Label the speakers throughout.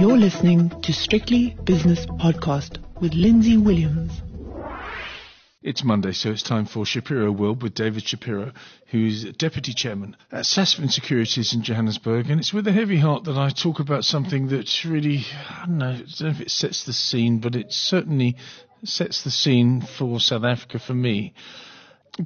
Speaker 1: You're listening to Strictly Business Podcast with Lindsay Williams.
Speaker 2: It's Monday, so it's time for Shapiro World with David Shapiro, who's Deputy Chairman at Sasfin Securities in Johannesburg. And it's with a heavy heart that I talk about something that really, I don't know, I don't know if it sets the scene, but it certainly sets the scene for South Africa for me.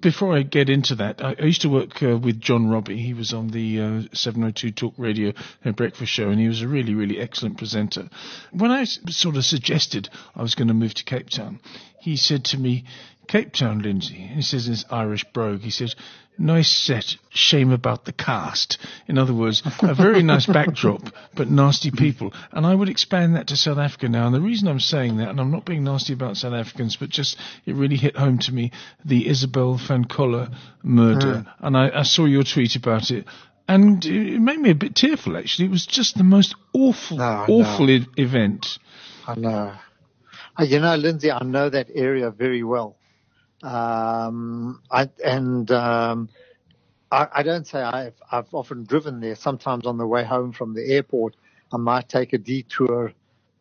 Speaker 2: Before I get into that, I, used to work uh, with John Robbie. He was on the uh, 702 Talk Radio Breakfast Show, and he was a really, really excellent presenter. When I sort of suggested I was going to move to Cape Town, he said to me, Cape Town, Lindsay, and he says in his Irish brogue, he says, nice set, shame about the cast. In other words, a very nice backdrop, but nasty people. And I would expand that to South Africa now. And the reason I'm saying that, and I'm not being nasty about South Africans, but just it really hit home to me, the Isabel van Coller murder. Hmm. And I, I saw your tweet about it. And it made me a bit tearful, actually. It was just the most awful,
Speaker 3: No,
Speaker 2: awful event.
Speaker 3: I know. Uh, You know, Lindsay, I know that area very well. Um, I, and, um, I, I don't say I've, I've often driven there. Sometimes on the way home from the airport, I might take a detour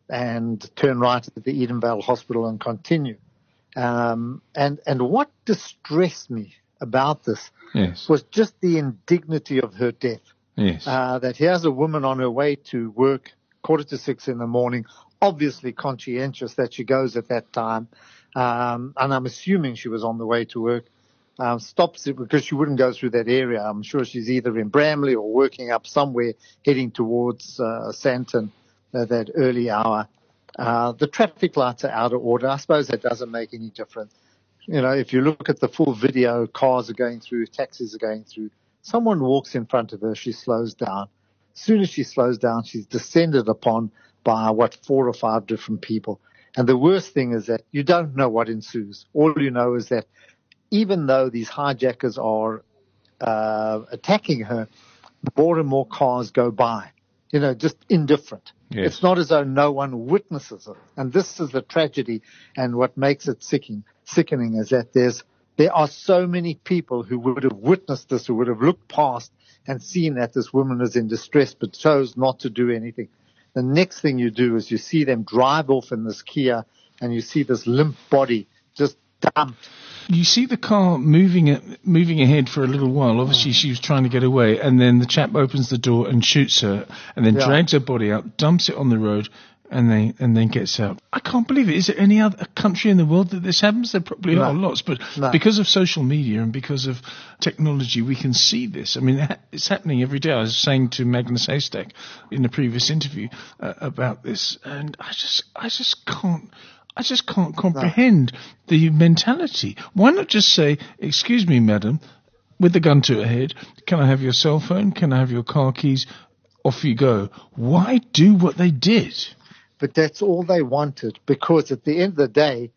Speaker 3: and turn right at the Edenvale Hospital and continue. Um, and, and what distressed me about this
Speaker 2: Yes.
Speaker 3: was just the indignity of her death
Speaker 2: Yes.
Speaker 3: uh, that here's a woman on her way to work, quarter to six in the morning, obviously conscientious that she goes at that time. Um, and I'm assuming she was on the way to work. Um, stops it because she wouldn't go through that area. I'm sure she's either in Bramley or working up somewhere heading towards uh, Sandton at that early hour. Uh, the traffic lights are out of order. I suppose that doesn't make any difference. You know, if you look at the full video, cars are going through, taxis are going through. Someone walks in front of her, she slows down. As soon as she slows down, she's descended upon by what four or five different people. And the worst thing is that you don't know what ensues. All you know is that even though these hijackers are uh, attacking her, more and more cars go by. You know, just indifferent.
Speaker 2: Yes.
Speaker 3: It's not as though no one witnesses it. And this is the tragedy. And what makes it sickening, sickening is that there's there are so many people who would have witnessed this, who would have looked past and seen that this woman is in distress, but chose not to do anything. The next thing you do is you see them drive off in this Kia and you see this limp body just dumped.
Speaker 2: You see the car moving it, moving ahead for a little while. Obviously, mm. she was trying to get away, and then the chap opens the door and shoots her, and then
Speaker 3: Yeah.
Speaker 2: drags her body out, dumps it on the road, and then and then gets out. I can't believe it. Is there any other country in the world that this happens? There probably
Speaker 3: No.
Speaker 2: are lots, but
Speaker 3: No.
Speaker 2: because of social media and because of technology, we can see this. I mean, it's happening every day. I was saying to Magnus Heystek in a previous interview uh, about this, and I just I just can't. I just can't comprehend the mentality. Why not just say, excuse me, madam, with the gun to her head, can I have your cell phone? Can I have your car keys? Off you go. Why do what they did?
Speaker 3: But that's all they wanted because at the end of the day,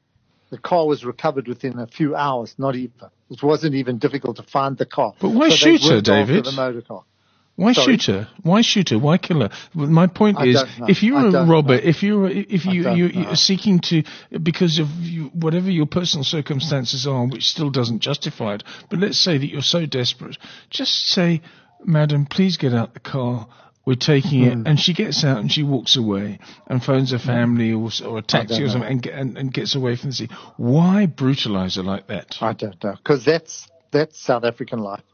Speaker 3: the car was recovered within a few hours, not even. It wasn't even difficult to find the car.
Speaker 2: But why
Speaker 3: they
Speaker 2: shoot her, David?
Speaker 3: The motor car.
Speaker 2: Why
Speaker 3: Sorry?
Speaker 2: shoot her? Why shoot her? Why kill her? My point
Speaker 3: I
Speaker 2: is, if you're
Speaker 3: I
Speaker 2: a robber,
Speaker 3: know.
Speaker 2: if you're if you you you're seeking to because of you, whatever your personal circumstances are, which still doesn't justify it. But let's say that you're so desperate, just say, "Madam, please get out the car." We're taking
Speaker 3: Hmm.
Speaker 2: it, and she gets out and she walks away and phones her family or, or a taxi or something and, and, and gets away from the scene. Why brutalize her like that?
Speaker 3: I don't know because that's that's South African life,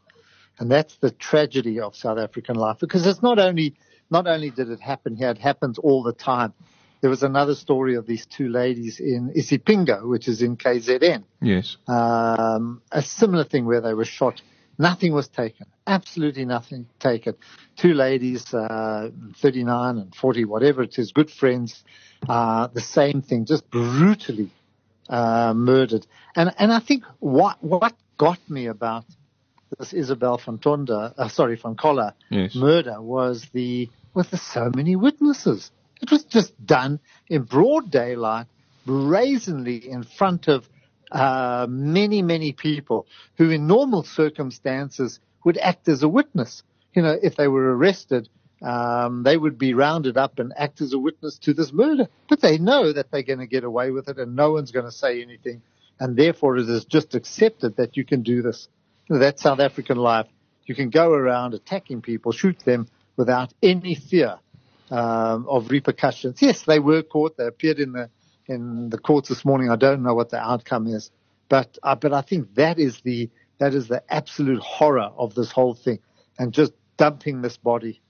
Speaker 3: and that's the tragedy of South African life. Because it's not only not only did it happen here, it happens all the time. There was another story of these two ladies in Isipingo, which is in KZN.
Speaker 2: Yes.
Speaker 3: um, a similar thing where they were shot. Nothing was taken. Absolutely nothing taken. Two ladies, uh, 39 and 40, whatever it is, good friends, uh, the same thing, just brutally, uh, murdered. And, and I think what, what got me about this Isabel von Tonda, uh, sorry, von Koller
Speaker 2: Yes.
Speaker 3: murder was the, was the so many witnesses. It was just done in broad daylight, brazenly in front of uh, many, many people who in normal circumstances would act as a witness. You know, if they were arrested, um, they would be rounded up and act as a witness to this murder. But they know that they're going to get away with it and no one's going to say anything. And therefore it is just accepted that you can do this. That's South African life. You can go around attacking people, shoot them without any fear um, of repercussions. Yes, they were caught. They appeared in the in the courts this morning. I don't know what the outcome is, but uh, but I think that is the that is the absolute horror of this whole thing, and just dumping this body.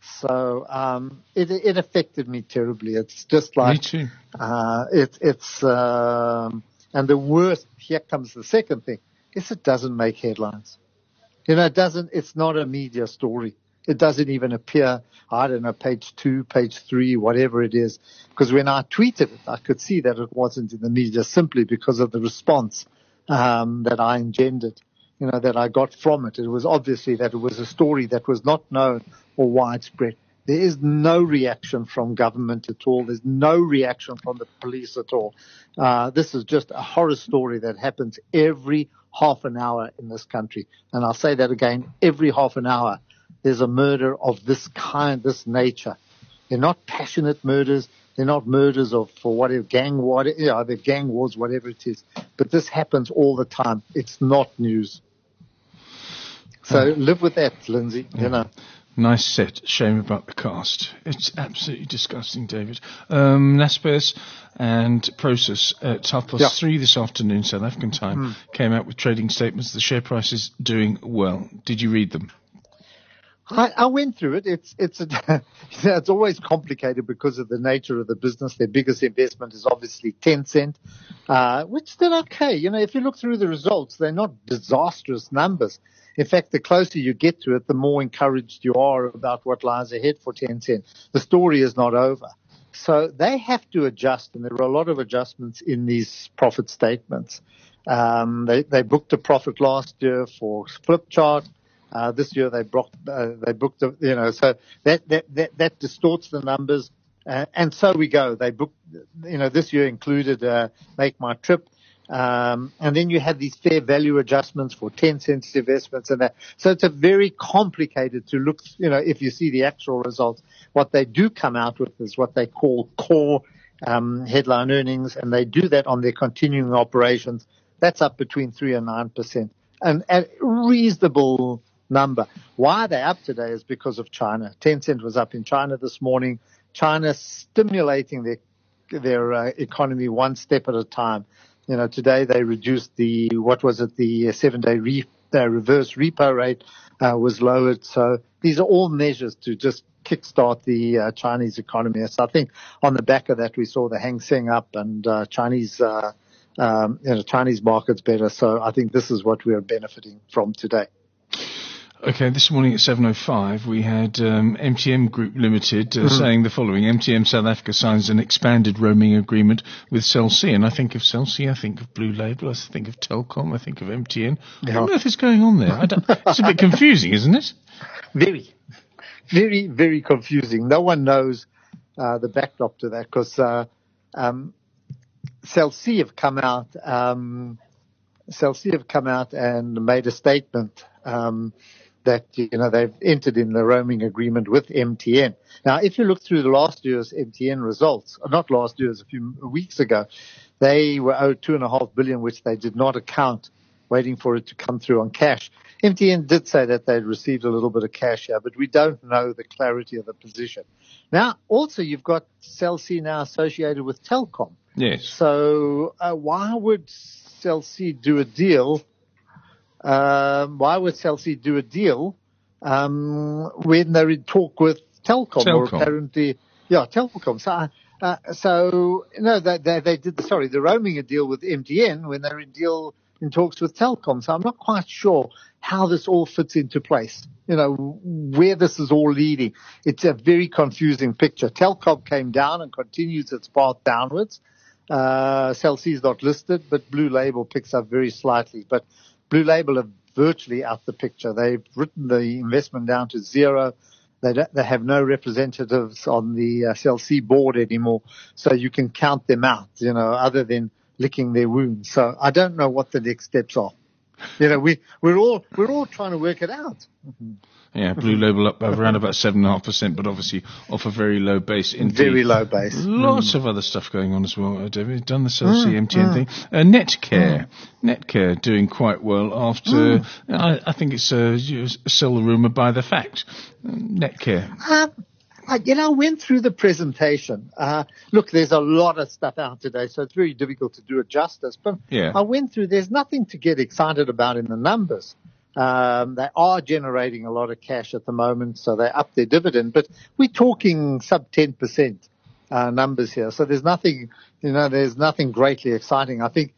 Speaker 3: So um, it it affected me terribly. It's just like
Speaker 2: Me too.
Speaker 3: uh, it, it's um, and the worst. Here comes the second thing: is it doesn't make headlines. You know, it doesn't. It's not a media story. It doesn't even appear. I don't know, page two, page three, whatever it is. Because when I tweeted it, I could see that it wasn't in the media simply because of the response um, that I engendered. You know, that I got from it. It was obviously that it was a story that was not known or widespread. There is no reaction from government at all. There's no reaction from the police at all. Uh, this is just a horror story that happens every half an hour in this country. And I'll say that again, every half an hour there's a murder of this kind, this nature. They're not passionate murders. They're not murders of for whatever gang war, you know, the gang wars, whatever it is. But this happens all the time. It's not news. So live with that, Lindsay. You know.
Speaker 2: Nice set. Shame about the cast. It's absolutely disgusting, David. Um, Naspers and Prosus at half past
Speaker 3: Yeah.
Speaker 2: three this afternoon, South African time, came out with trading statements. The share price is doing well. Did you read them?
Speaker 3: I, I went through it. It's it's a, it's always complicated because of the nature of the business. Their biggest investment is obviously Tencent, uh, which did okay. You know, if you look through the results, they're not disastrous numbers. In fact, the closer you get to it, the more encouraged you are about what lies ahead for Tencent. The story is not over. So they have to adjust, and there are a lot of adjustments in these profit statements. Um, they, they booked a profit last year for Flipkart. Uh, this year they booked, uh, they booked, you know, so that, that, that, that distorts the numbers. Uh, and so we go. They booked, you know, this year included, uh, MakeMyTrip. Um, and then you have these fair value adjustments for Tencent's investments and that. So it's a very complicated to look, you know, if you see the actual results, what they do come out with is what they call core, um, headline earnings and they do that on their continuing operations. That's up between three and nine percent. And a reasonable number. Why they're up today is because of China. Tencent was up in China this morning. China stimulating their their uh, economy one step at a time. You know, today they reduced the what was it the seven day re, uh, reverse repo rate uh, was lowered. So these are all measures to just kickstart the uh, Chinese economy. So I think on the back of that we saw the Hang Seng up and uh, Chinese. Uh, um, you know, Chinese markets better. So I think this is what we are benefiting from today.
Speaker 2: Okay, this morning at 7.05 we had um, MTN Group Limited uh, saying the following. MTN South Africa signs an expanded roaming agreement with Cell C. And I think of Cell C, I think of Blue Label, I think of Telkom, I think of MTN. What on earth is going on there? I don't, it's a bit confusing, isn't it?
Speaker 3: Very, very, very confusing. No one knows uh, the backdrop to that because uh, um, Cell C have come out. Um, Cell C have come out and made a statement um, that you know they've entered in the roaming agreement with MTN. Now, if you look through the last year's MTN results, not last year's, a few weeks ago, they were owed two and a half billion, which they did not account, waiting for it to come through on cash. MTN did say that they'd received a little bit of cash here, but we don't know the clarity of the position. Now, also you've got Cell C now associated with Telkom.
Speaker 2: Yes.
Speaker 3: So uh, why would Cell C do a deal? Um, why would Cell do a deal um, when they're in talk with Telkom, or apparently, yeah, Telkom. So, uh, uh, so no, they, they they did the sorry the roaming a deal with MTN when they're in deal in talks with Telkom. So I'm not quite sure how this all fits into place. You know where this is all leading. It's a very confusing picture. Telkom came down and continues its path downwards. Uh, Cell C is not listed, but Blue Label picks up very slightly. But Blue Label are virtually out the picture. They've written the investment down to zero. They, they have no representatives on the uh, Cell C board anymore, so you can count them out. You know, other than licking their wounds. So I don't know what the next steps are. You know, we we're all we're all trying to work it out.
Speaker 2: Yeah, Blue Label up around about 7.5%, but obviously off a very low base. Indeed.
Speaker 3: Very low base.
Speaker 2: Lots of other stuff going on as well, uh, David. Done the Cell C MTN thing. Uh, Netcare. Netcare doing quite well after, I, I think it's uh, you sell the rumour by the fact. Uh, Netcare.
Speaker 3: Um, I, you know, I went through the presentation. Uh, look, there's a lot of stuff out today, so it's very difficult to do it justice. But
Speaker 2: Yeah.
Speaker 3: I went through. There's nothing to get excited about in the numbers. Um, they are generating a lot of cash at the moment, so they up their dividend. But we're talking sub 10% uh, numbers here, so there's nothing, you know, there's nothing greatly exciting. I think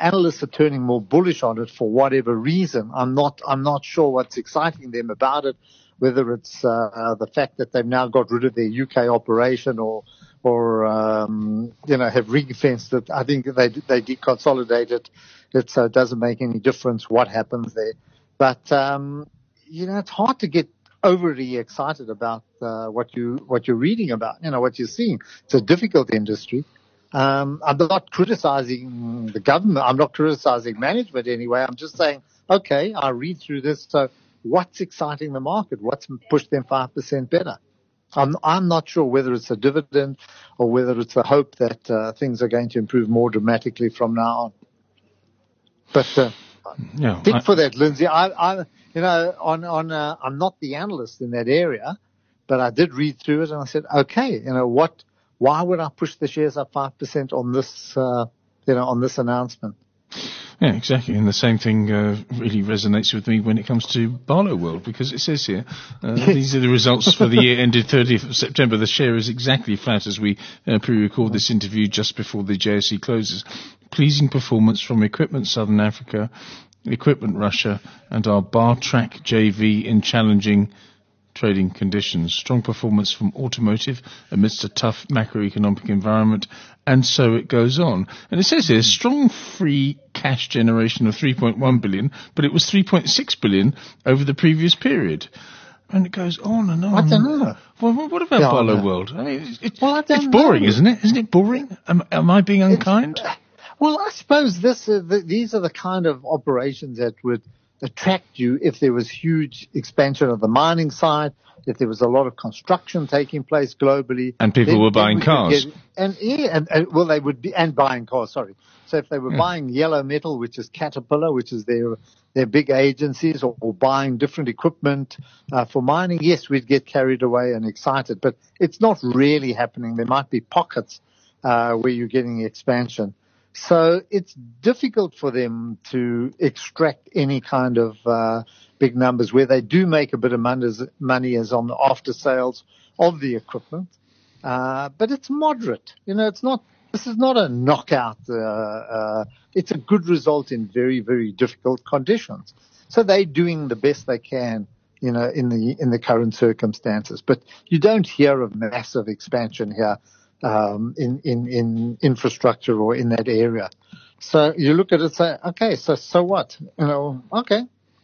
Speaker 3: analysts are turning more bullish on it for whatever reason. I'm not, I'm not sure what's exciting them about it, whether it's, uh, the fact that they've now got rid of their UK operation or, or, um, you know, have ring fenced it. I think they, they deconsolidate it. So it uh, doesn't make any difference what happens there. But, um, you know, it's hard to get overly excited about, uh, what you, what you're reading about, you know, what you're seeing. It's a difficult industry. Um, I'm not criticizing the government. I'm not criticizing management anyway. I'm just saying, okay, I read through this. So what's exciting the market? What's pushed them 5% better? I'm, I'm not sure whether it's a dividend or whether it's a hope that uh, things are going to improve more dramatically from now on. But uh,
Speaker 2: Yeah.
Speaker 3: think
Speaker 2: I-
Speaker 3: for that, Lindsay. I, I, you know, on on uh, I'm not the analyst in that area, but I did read through it and I said, okay, you know what? Why would I push the shares up five percent on this, uh, you know, on this announcement?
Speaker 2: Yeah, exactly. And the same thing uh, really resonates with me when it comes to Barloworld because it says here uh, these are the results for the year ended 30th of September. The share is exactly flat as we uh, pre-record this interview just before the JSE closes. Pleasing performance from Equipment Southern Africa, Equipment Russia, and our Bartrac JV in challenging trading conditions. Strong performance from automotive amidst a tough macroeconomic environment, and so it goes on. And it says here, strong free cash generation of 3.1 billion, but it was 3.6 billion over the previous period. And it goes on and on.
Speaker 3: I don't know.
Speaker 2: Well, what- about
Speaker 3: Yeah,
Speaker 2: Barlow. World? I mean, it's, it's,
Speaker 3: Well, I don't
Speaker 2: it's boring,
Speaker 3: know.
Speaker 2: isn't it? Isn't it boring? Am, am I being unkind?
Speaker 3: Well, I suppose this uh, the, these are the kind of operations that would attract you if there was huge expansion of the mining side, if there was a lot of construction taking place globally,
Speaker 2: And people were buying
Speaker 3: we
Speaker 2: cars.
Speaker 3: get- and yeah, and, and well, they would be and buying cars. Sorry, so if they were
Speaker 2: Yeah.
Speaker 3: buying yellow metal, which is Caterpillar, which is their their big agencies, or, or buying different equipment uh, for mining, yes, we'd get carried away and excited. But it's not really happening. There might be pockets uh, where you're getting expansion. So it's difficult for them to extract any kind of uh, big numbers. Where they do make a bit of money is, on the after sales of the equipment, uh, but it's moderate. You know, it's not. This is not a knockout. Uh, uh, it's a good result in very very difficult conditions. So they're doing the best they can. You know, in the in the current circumstances, but you don't hear of massive expansion here um, in, in, in infrastructure or in that area. So you look at it and say, okay, so, so what? You know, okay,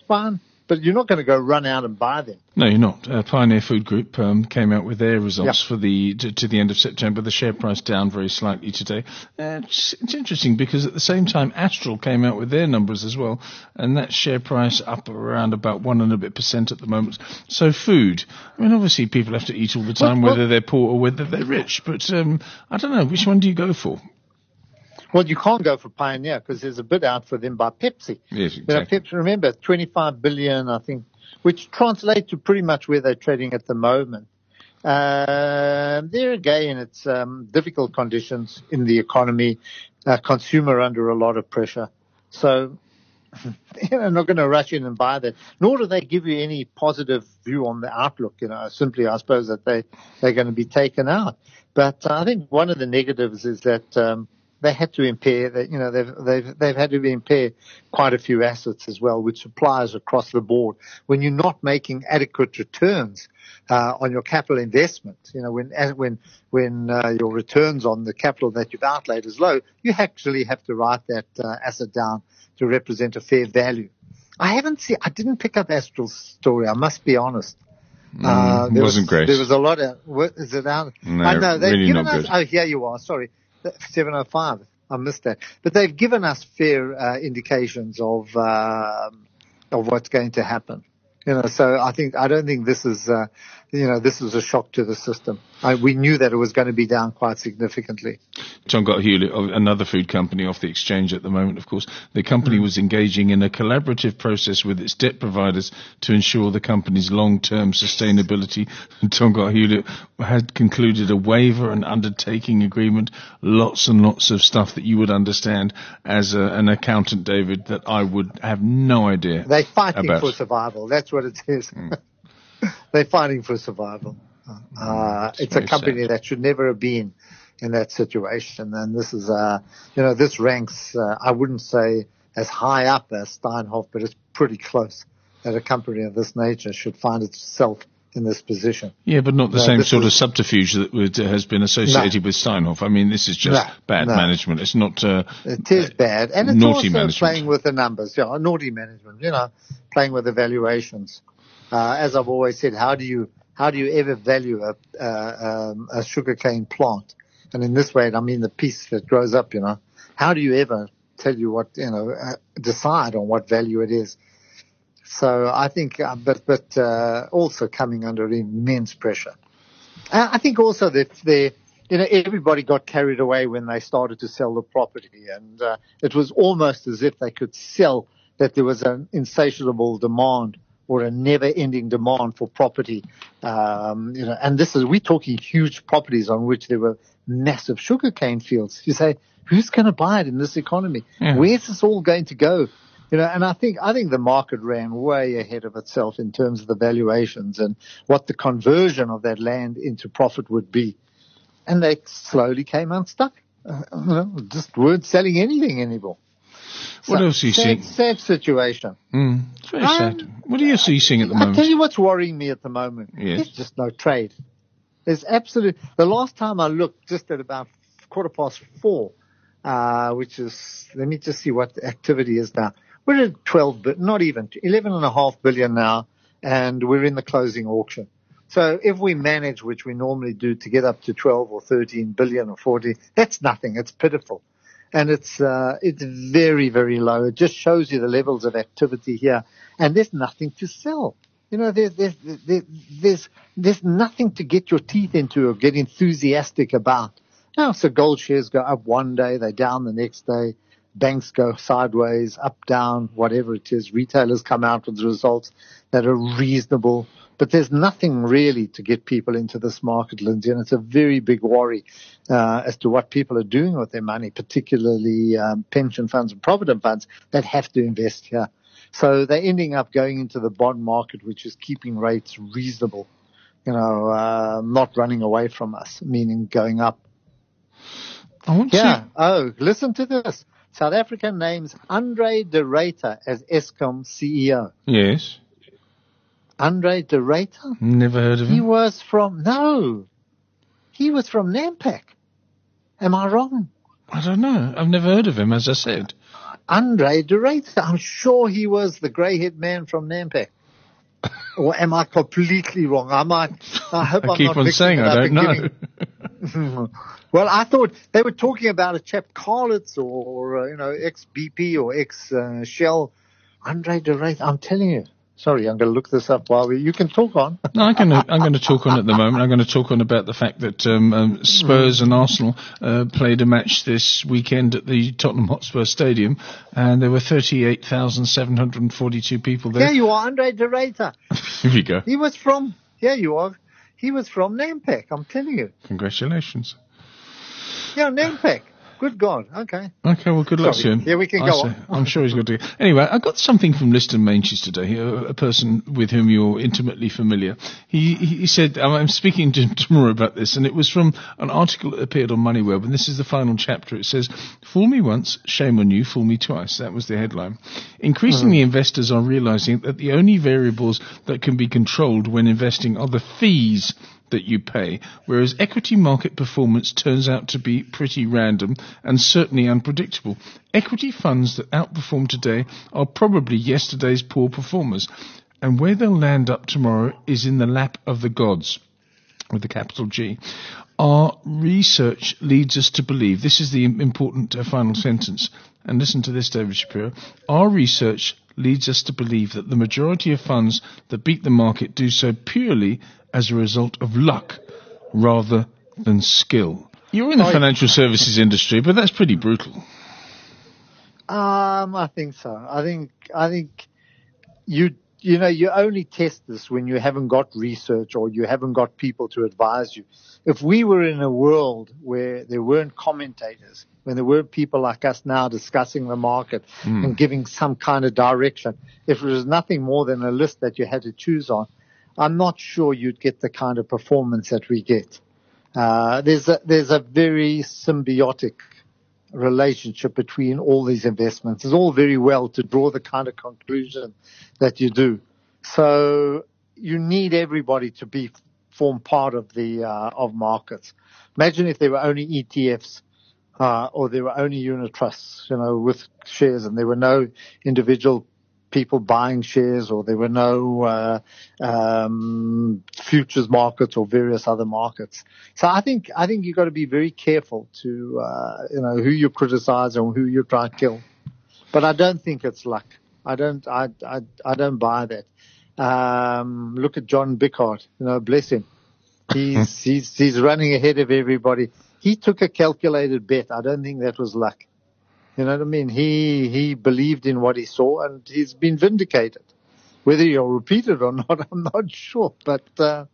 Speaker 3: fine. But you're not going to go run out and buy them.
Speaker 2: No, you're not. Uh, Pioneer Food Group um, came out with their results
Speaker 3: Yeah.
Speaker 2: for the to, to the end of September. The share price down very slightly today. Uh, it's, it's interesting because at the same time, Astral came out with their numbers as well, and that share price up around about one and a bit percent at the moment. So food. I mean, obviously people have to eat all the time,
Speaker 3: Well, well-
Speaker 2: whether they're poor or whether they're rich. But um, I don't know. Which one do you go for?
Speaker 3: Well, you can't go for Pioneer because there's a bid out for them by Pepsi.
Speaker 2: Yes,
Speaker 3: You know, Pepsi, remember, 25 billion, I think, which translates to pretty much where they're trading at the moment. Um, there again, it's um, difficult conditions in the economy, uh, consumer under a lot of pressure. So, you know, not going to rush in and buy that. Nor do they give you any positive view on the outlook. You know, simply, I suppose that they they're going to be taken out. But uh, I think one of the negatives is that um, they had to impair that. You know, they've they've they've had to impair quite a few assets as well, which suppliers across the board. When you're not making adequate returns uh, on your capital investment, you know, when as- when when uh, your returns on the capital that you've outlaid is low, you actually have to write that uh, asset down to represent a fair value. I haven't seen. I didn't pick up Astral's story. I must be honest. Uh,
Speaker 2: Mm,
Speaker 3: there
Speaker 2: wasn't
Speaker 3: was,
Speaker 2: great.
Speaker 3: There was a lot of. What is it out?
Speaker 2: No,
Speaker 3: I know they've
Speaker 2: really not good.
Speaker 3: Oh, here you are. Sorry, seven oh five. I missed that. But they've given us fair uh, indications of um of what's going to happen. You know, so I think I don't think this is uh, you know, this was a shock to the system. I, we knew that it was going to be down quite significantly.
Speaker 2: Tongaat Hulett, another food company off the exchange at the moment, of course, the company mm. was engaging in a collaborative process with its debt providers to ensure the company's long-term sustainability. Tongaat Hulett had concluded a waiver and undertaking agreement, lots and lots of stuff that you would understand as a, an accountant, David, that I would have no idea.
Speaker 3: They're fighting
Speaker 2: about.
Speaker 3: for survival. That's what it is. Mm. They're fighting for survival. Uh, it's a company sad. that should never have been in that situation. And this is, uh, you know, this ranks, uh, I wouldn't say as high up as Steinhoff, but it's pretty close that a company of this nature should find itself in this position.
Speaker 2: Yeah, but not the same sort of subterfuge that would, uh, has been associated no. with Steinhoff. I mean, this is just no, bad no. management. It's not. Uh,
Speaker 3: it is bad, and it's also management. playing with the numbers. Yeah, naughty management. You know, playing with the valuations. Uh, as I've always said, how do you how do you ever value a uh, um, a sugarcane plant? And in this way, I mean the piece that grows up. You know, how do you ever tell you what you know uh, decide on what value it is? So I think, uh, but but uh, also coming under immense pressure. I think also that they you know, everybody got carried away when they started to sell the property, and uh, it was almost as if they could sell that there was an insatiable demand or a never-ending demand for property. Um, you know, and this is we're talking huge properties on which there were massive sugarcane fields. You say, who's going to buy it in this economy? Yeah. Where's this all going to go? You know, and I think I think the market ran way ahead of itself in terms of the valuations and what the conversion of that land into profit would be, and they slowly came unstuck. Uh, you know, just weren't selling anything anymore.
Speaker 2: What so, else are you
Speaker 3: sad,
Speaker 2: seeing?
Speaker 3: Sad situation.
Speaker 2: Mm, it's very um, sad. What are you seeing at the moment?
Speaker 3: I'll tell you what's worrying me at the moment.
Speaker 2: Yes.
Speaker 3: There's just no trade. There's absolute. The last time I looked, just at about quarter past four, uh, which is let me just see what the activity is now. We're at 12, but not even 11 and a half billion now, and we're in the closing auction. So if we manage, which we normally do, to get up to 12 or 13 billion or 40, that's nothing. It's pitiful and it's uh, it's very very low. It just shows you the levels of activity here, and there's nothing to sell. You know, there's there's there's there's, there's nothing to get your teeth into or get enthusiastic about. Now, so gold shares go up one day, they down the next day. Banks go sideways, up, down, whatever it is. Retailers come out with results that are reasonable. But there's nothing really to get people into this market, Lindsay, and it's a very big worry uh, as to what people are doing with their money, particularly um, pension funds and provident funds that have to invest here. So they're ending up going into the bond market, which is keeping rates reasonable, you know, uh, not running away from us, meaning going up.
Speaker 2: I want
Speaker 3: yeah.
Speaker 2: To...
Speaker 3: Oh, listen to this. South Africa names Andre de Ruyter as Eskom CEO.
Speaker 2: Yes.
Speaker 3: Andre de Ruyter?
Speaker 2: Never heard of him.
Speaker 3: He was from, no, he was from Nampak. Am I wrong?
Speaker 2: I don't know. I've never heard of him, as I said.
Speaker 3: Andre de Ruyter. I'm sure he was the grey-haired man from Nampak. or am I completely wrong? I might. I hope
Speaker 2: I
Speaker 3: am
Speaker 2: keep
Speaker 3: not
Speaker 2: on saying I don't know.
Speaker 3: well, I thought they were talking about a chap Carlitz or uh, you know ex BP or ex uh, Shell. Andre de Ruyter. I'm telling you, Sorry, I'm going to look this up while we, you can talk on.
Speaker 2: no, I'm going, to, I'm going to talk on at the moment. I'm going to talk on about the fact that um, um, Spurs and Arsenal uh, played a match this weekend at the Tottenham Hotspur Stadium, and there were 38,742 people there.
Speaker 3: Here you are, Andre de Ruyter.
Speaker 2: Here we go.
Speaker 3: He was from, here you are, he was from Nampak, I'm telling you.
Speaker 2: Congratulations.
Speaker 3: Yeah, Nampak. Good God. Okay.
Speaker 2: Okay. Well, good luck to him.
Speaker 3: Yeah, we can I go on.
Speaker 2: I'm sure he's good to. Anyway, I got something from Liston Meintjes today, a, a, person with whom you're intimately familiar. He, he said, I'm speaking to him tomorrow about this, and it was from an article that appeared on MoneyWeb, and this is the final chapter. It says, Fool me once, shame on you, fool me twice. That was the headline. Increasingly, mm. investors are realizing that the only variables that can be controlled when investing are the fees that you pay, whereas equity market performance turns out to be pretty random and certainly unpredictable. Equity funds that outperform today are probably yesterday's poor performers, and where they'll land up tomorrow is in the lap of the gods with a capital G. Our research leads us to believe, this is the important uh, final sentence, and listen to this, David Shapiro. Our research leads us to believe that the majority of funds that beat the market do so purely as a result of luck rather than skill. You're in the financial services industry, but that's pretty brutal.
Speaker 3: Um, I think so. I think I think you you know you only test this when you haven't got research or you haven't got people to advise you. If we were in a world where there weren't commentators, when there weren't people like us now discussing the market mm. and giving some kind of direction, if it was nothing more than a list that you had to choose on, I'm not sure you'd get the kind of performance that we get. Uh, there's a, there's a very symbiotic relationship between all these investments. It's all very well to draw the kind of conclusion that you do. So you need everybody to be form part of the uh, of markets. Imagine if there were only ETFs uh, or there were only unit trusts, you know, with shares, and there were no individual people buying shares or there were no uh, um, futures markets or various other markets. So I think I think you've got to be very careful to uh, you know who you criticize and who you try to kill. But I don't think it's luck. I don't I I, I don't buy that. Um, look at John Bickard. You know, bless him. He's he's he's running ahead of everybody. He took a calculated bet. I don't think that was luck. You know what I mean? He he believed in what he saw, and he's been vindicated. Whether he'll repeat it or not, I'm not sure. But uh,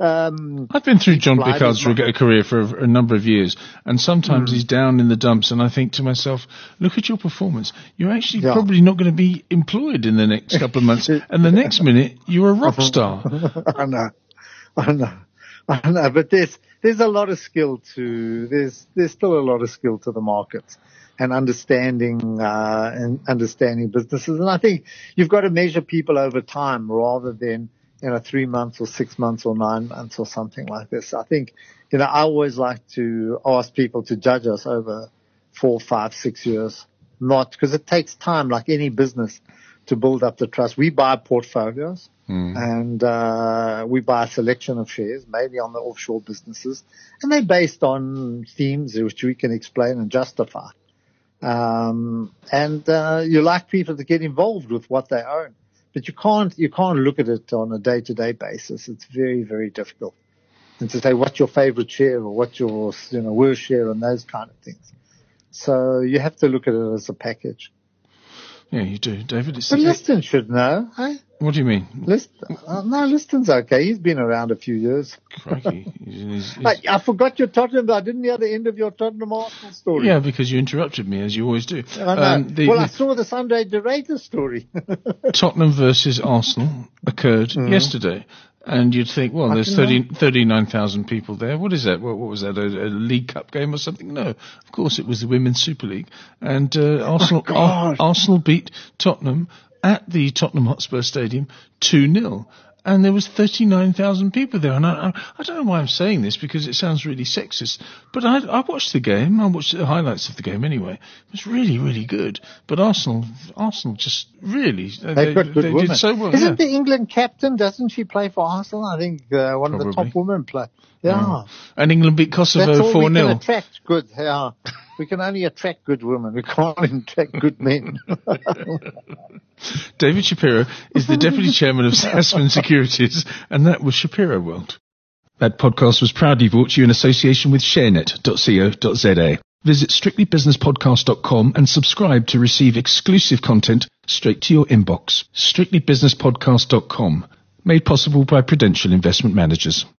Speaker 3: um,
Speaker 2: I've been through John Bickard's career for a, a, number of years, and sometimes mm. he's down in the dumps, and I think to myself, "Look at your performance. You're actually yeah. probably not going to be employed in the next couple of months, and the next minute you're a rock star."
Speaker 3: I know, I know, I know. But there's there's a lot of skill to there's there's still a lot of skill to the markets and understanding uh, and understanding businesses. And I think you've got to measure people over time rather than you know three months or six months or nine months or something like this. I think you know I always like to ask people to judge us over four, five, six years, not because it takes time, like any business, to build up the trust. We buy portfolios. Mm. And uh, we buy a selection of shares, mainly on the offshore businesses, and they're based on themes which we can explain and justify. Um, and uh, you like people to get involved with what they own, but you can't you can't look at it on a day to day basis. It's very very difficult. And to say what's your favorite share or what's your you know worst share and those kind of things. So you have to look at it as a package.
Speaker 2: Yeah, you do, David. It's
Speaker 3: but Liston should know, hey?
Speaker 2: What do you mean?
Speaker 3: List, uh, no, Liston's okay. He's been around a few years.
Speaker 2: Crikey. He's,
Speaker 3: he's, I, I, forgot your Tottenham. But I didn't hear the end of your Tottenham Arsenal story.
Speaker 2: Yeah, because you interrupted me, as you always do.
Speaker 3: I. Um, the, well, I saw the Sunday De story.
Speaker 2: Tottenham versus Arsenal occurred mm-hmm. yesterday. And you'd think, well, there's 30, 39,000 people there. What is that? What, what was that? A, a, League Cup game or something? No. Of course, it was the Women's Super League. And uh, Arsenal, oh Ar- Arsenal beat Tottenham at the Tottenham Hotspur Stadium 2 0 and there was 39,000 people there. And I, I, don't know why I'm saying this because it sounds really sexist, but I, I watched the game. I watched the highlights of the game anyway. It was really, really good. But Arsenal, Arsenal just really,
Speaker 3: They've they, got good they did so well. Isn't yeah. the England captain, doesn't she play for Arsenal? I think uh, one Probably. of the top women play. Yeah.
Speaker 2: And England beat Kosovo 4 0.
Speaker 3: attract good, yeah. We can only attract good women. We can't attract good men.
Speaker 2: David Shapiro is the Deputy Chairman of Sasfin Securities, and that was Shapiro World. That podcast was proudly brought to you in association with sharenet.co.za. Visit strictlybusinesspodcast.com and subscribe to receive exclusive content straight to your inbox. strictlybusinesspodcast.com. Made possible by Prudential Investment Managers.